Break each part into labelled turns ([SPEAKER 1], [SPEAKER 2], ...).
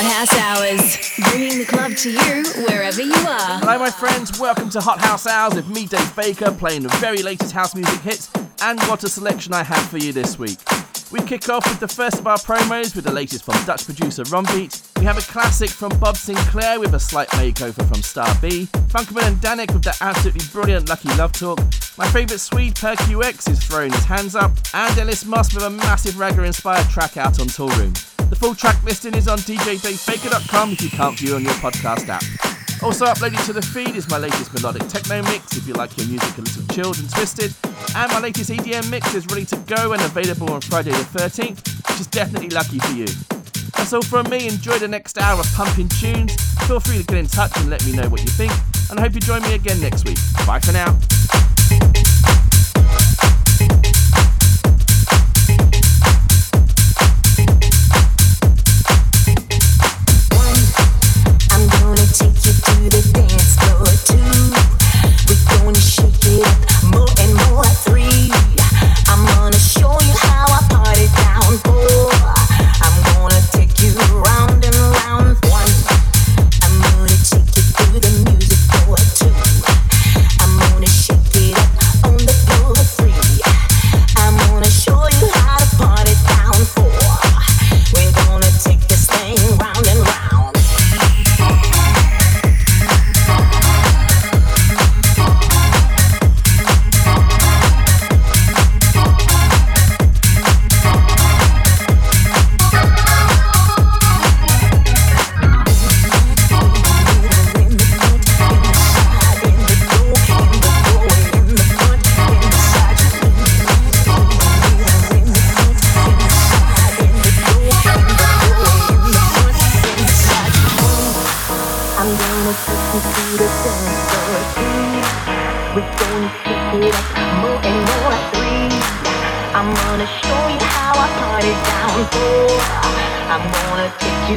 [SPEAKER 1] Hot House Hours, bringing the club to you wherever you are.
[SPEAKER 2] Hello, my friends. Welcome to Hot House Hours with me, Dave Baker, playing the very latest house music hits. And what a selection I have for you this week. We kick off with the first of our promos with the latest from Dutch producer Ron Beat. We have a classic from Bob Sinclar with a slight makeover from Star B. Funkerman and Danik with the absolutely brilliant Lucky Love Talk. My favourite Swede, Per X, is throwing his hands up. And Ellis Moss with a massive ragga inspired track out on Toolroom. The full track listing is on djdavebaker.com if you can't view on your podcast app. Also uploaded to the feed is my latest melodic techno mix if you like your music a little chilled and twisted. And my latest EDM mix is ready to go and available on Friday the 13th, which is definitely lucky for you. That's all from me. Enjoy the next hour of pumping tunes. Feel free to get in touch and let me know what you think. And I hope you join me again next week. Bye for now.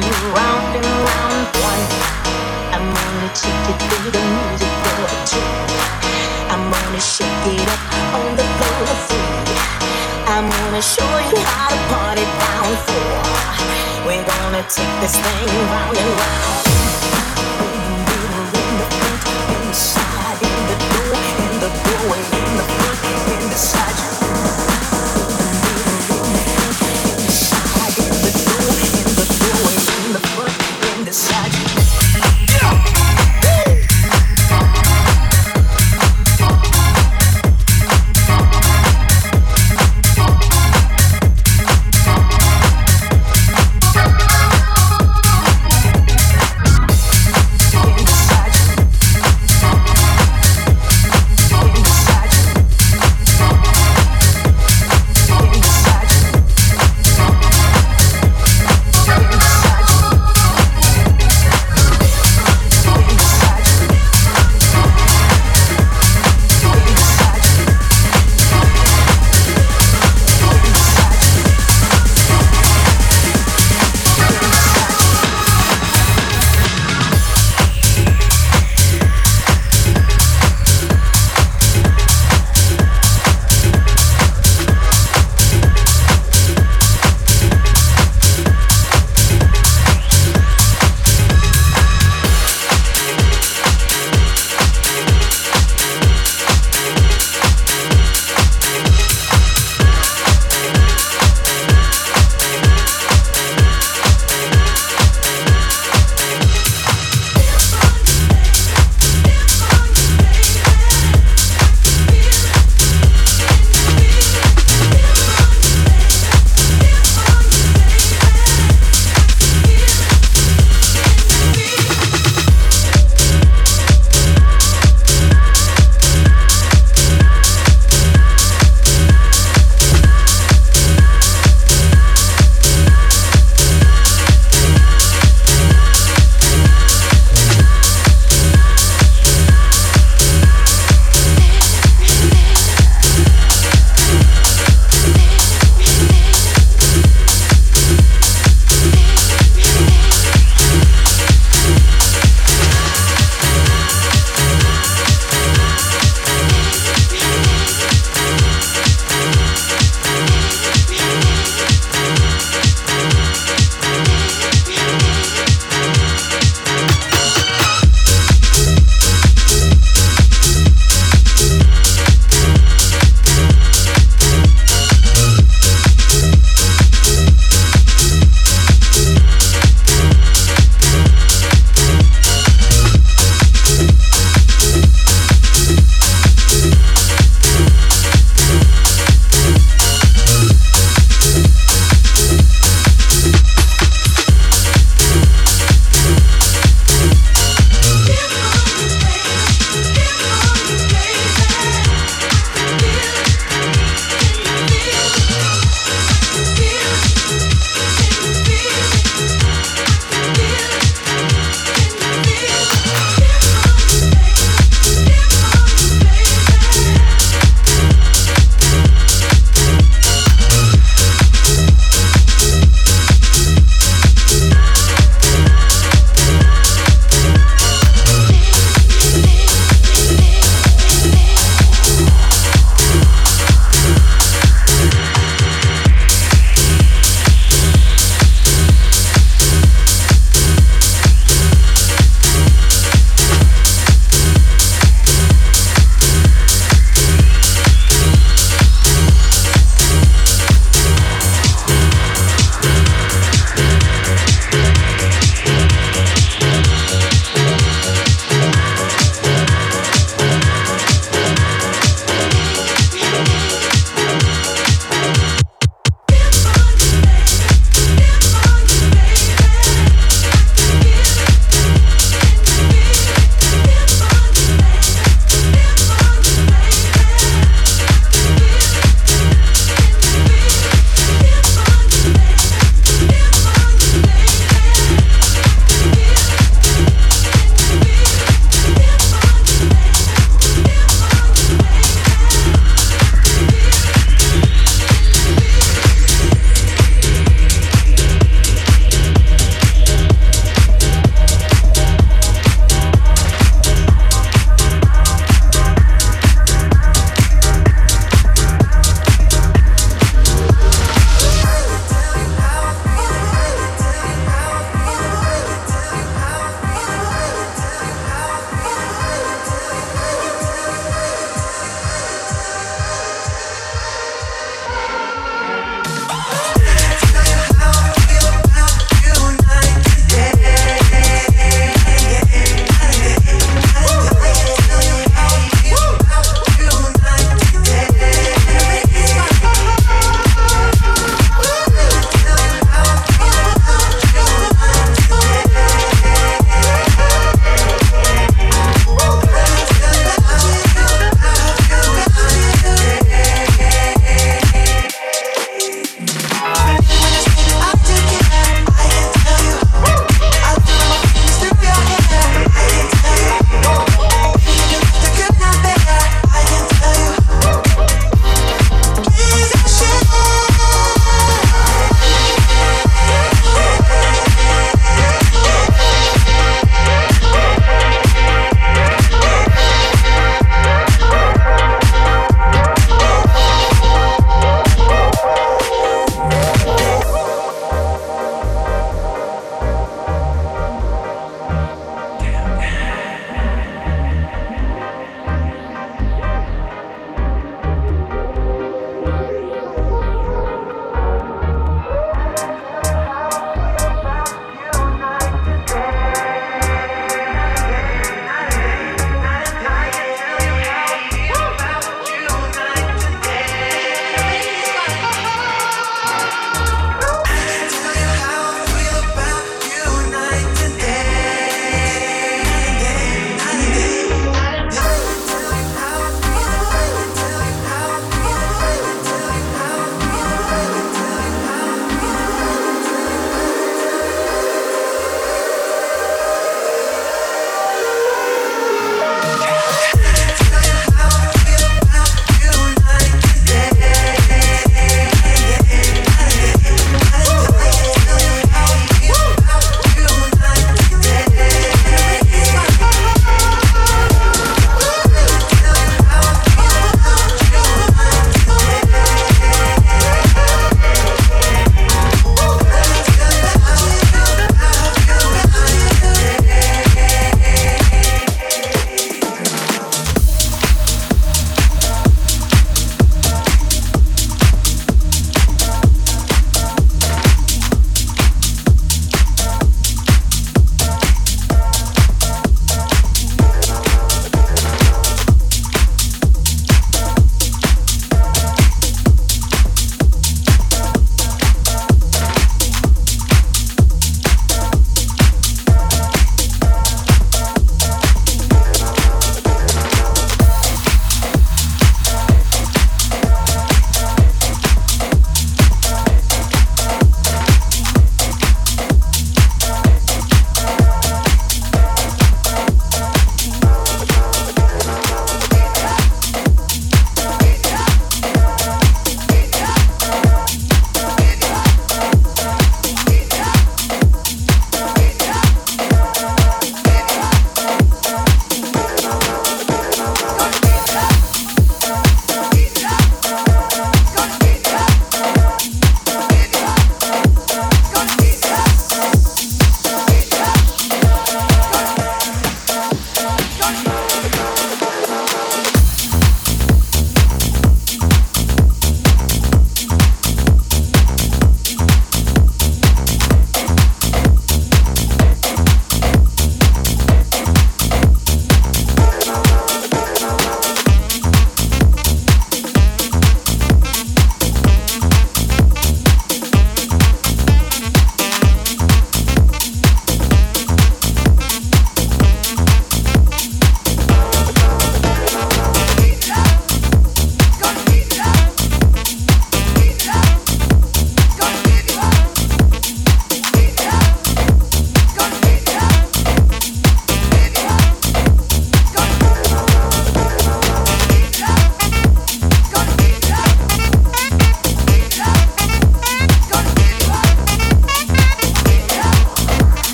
[SPEAKER 3] you round
[SPEAKER 4] and round. I'm
[SPEAKER 3] gonna take you the music. I'm gonna
[SPEAKER 4] shake it up on the floor three. I'm gonna show you how to party four. We're gonna take this thing round and round. In the front, in the side, in the door, in the in the front, in the side.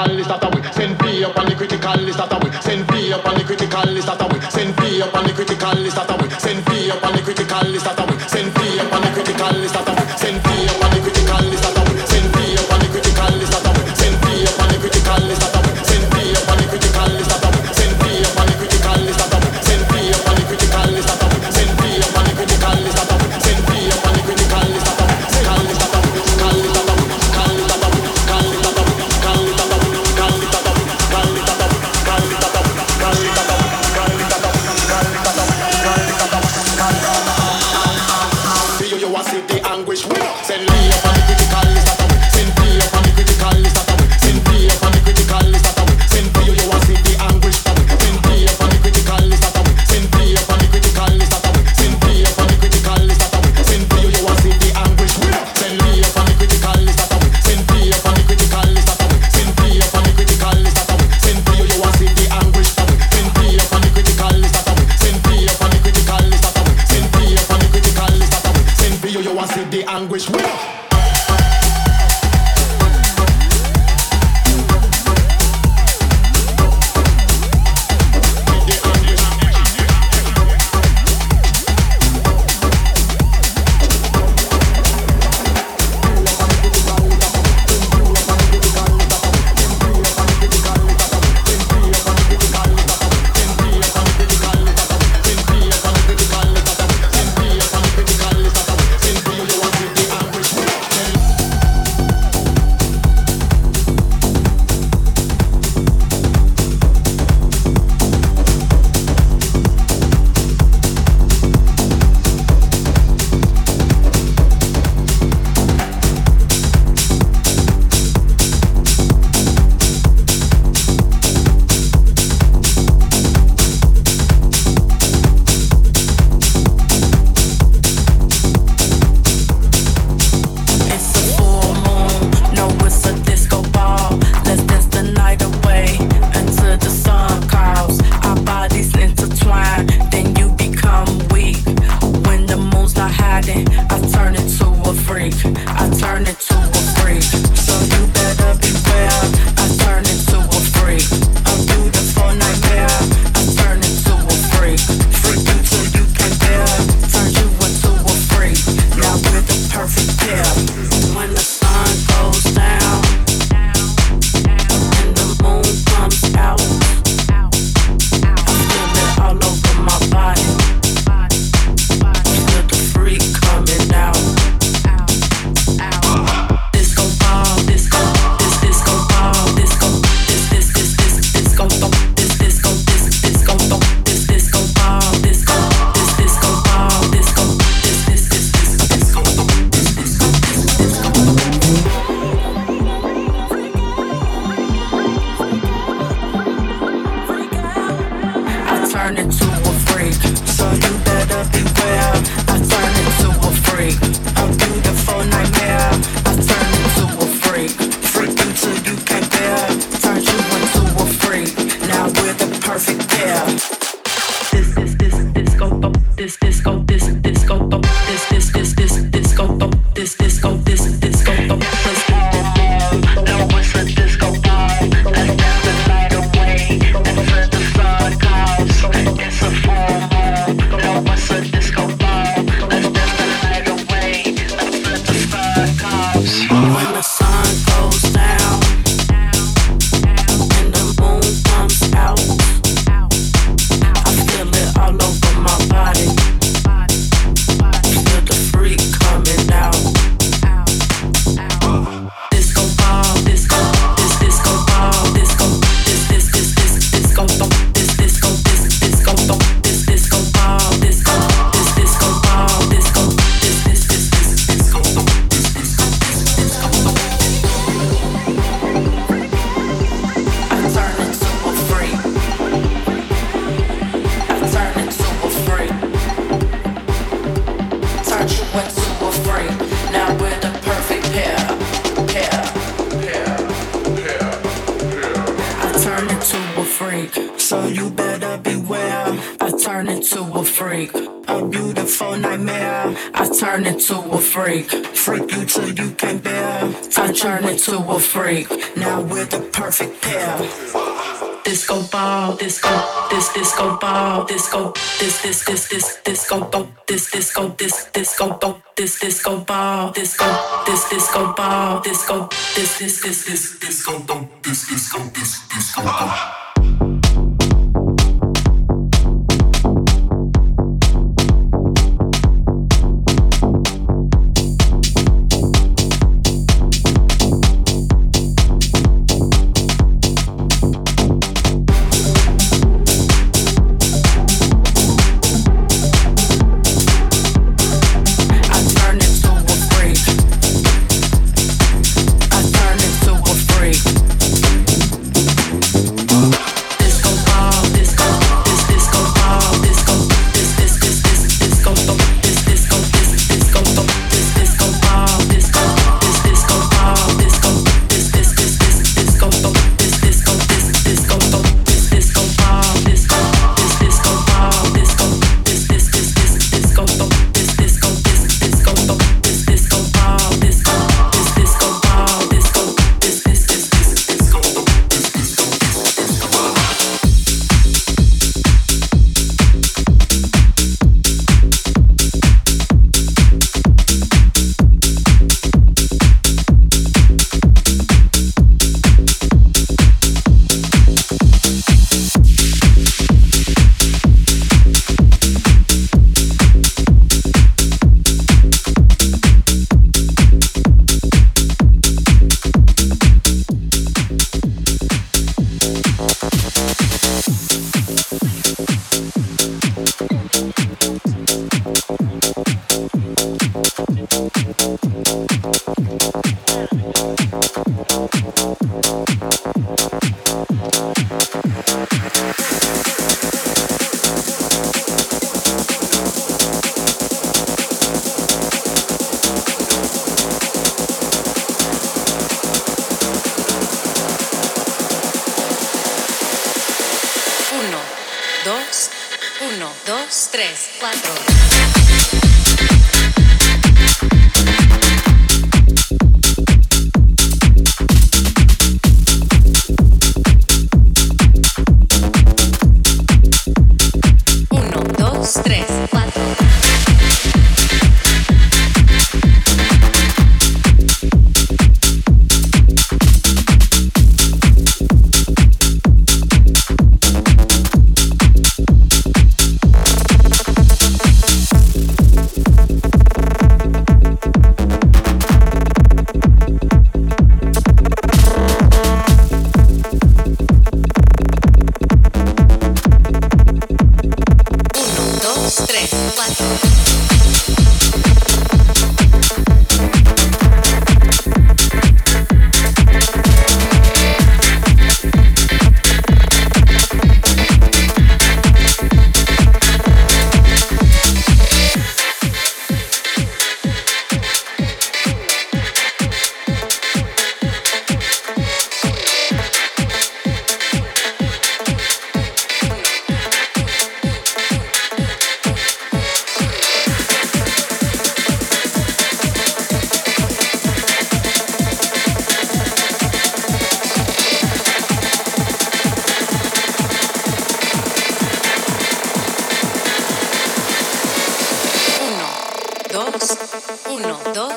[SPEAKER 4] critical list that I send fear upon the critical list that way, will send fear upon the critical list
[SPEAKER 5] that way. Ball, disco, this this this this disco go, this disco this disco go, this disco ball, disco, this disco ball, disco, this this this this disco go, this disco this disco go.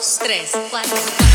[SPEAKER 6] Dos, tres, cuatro.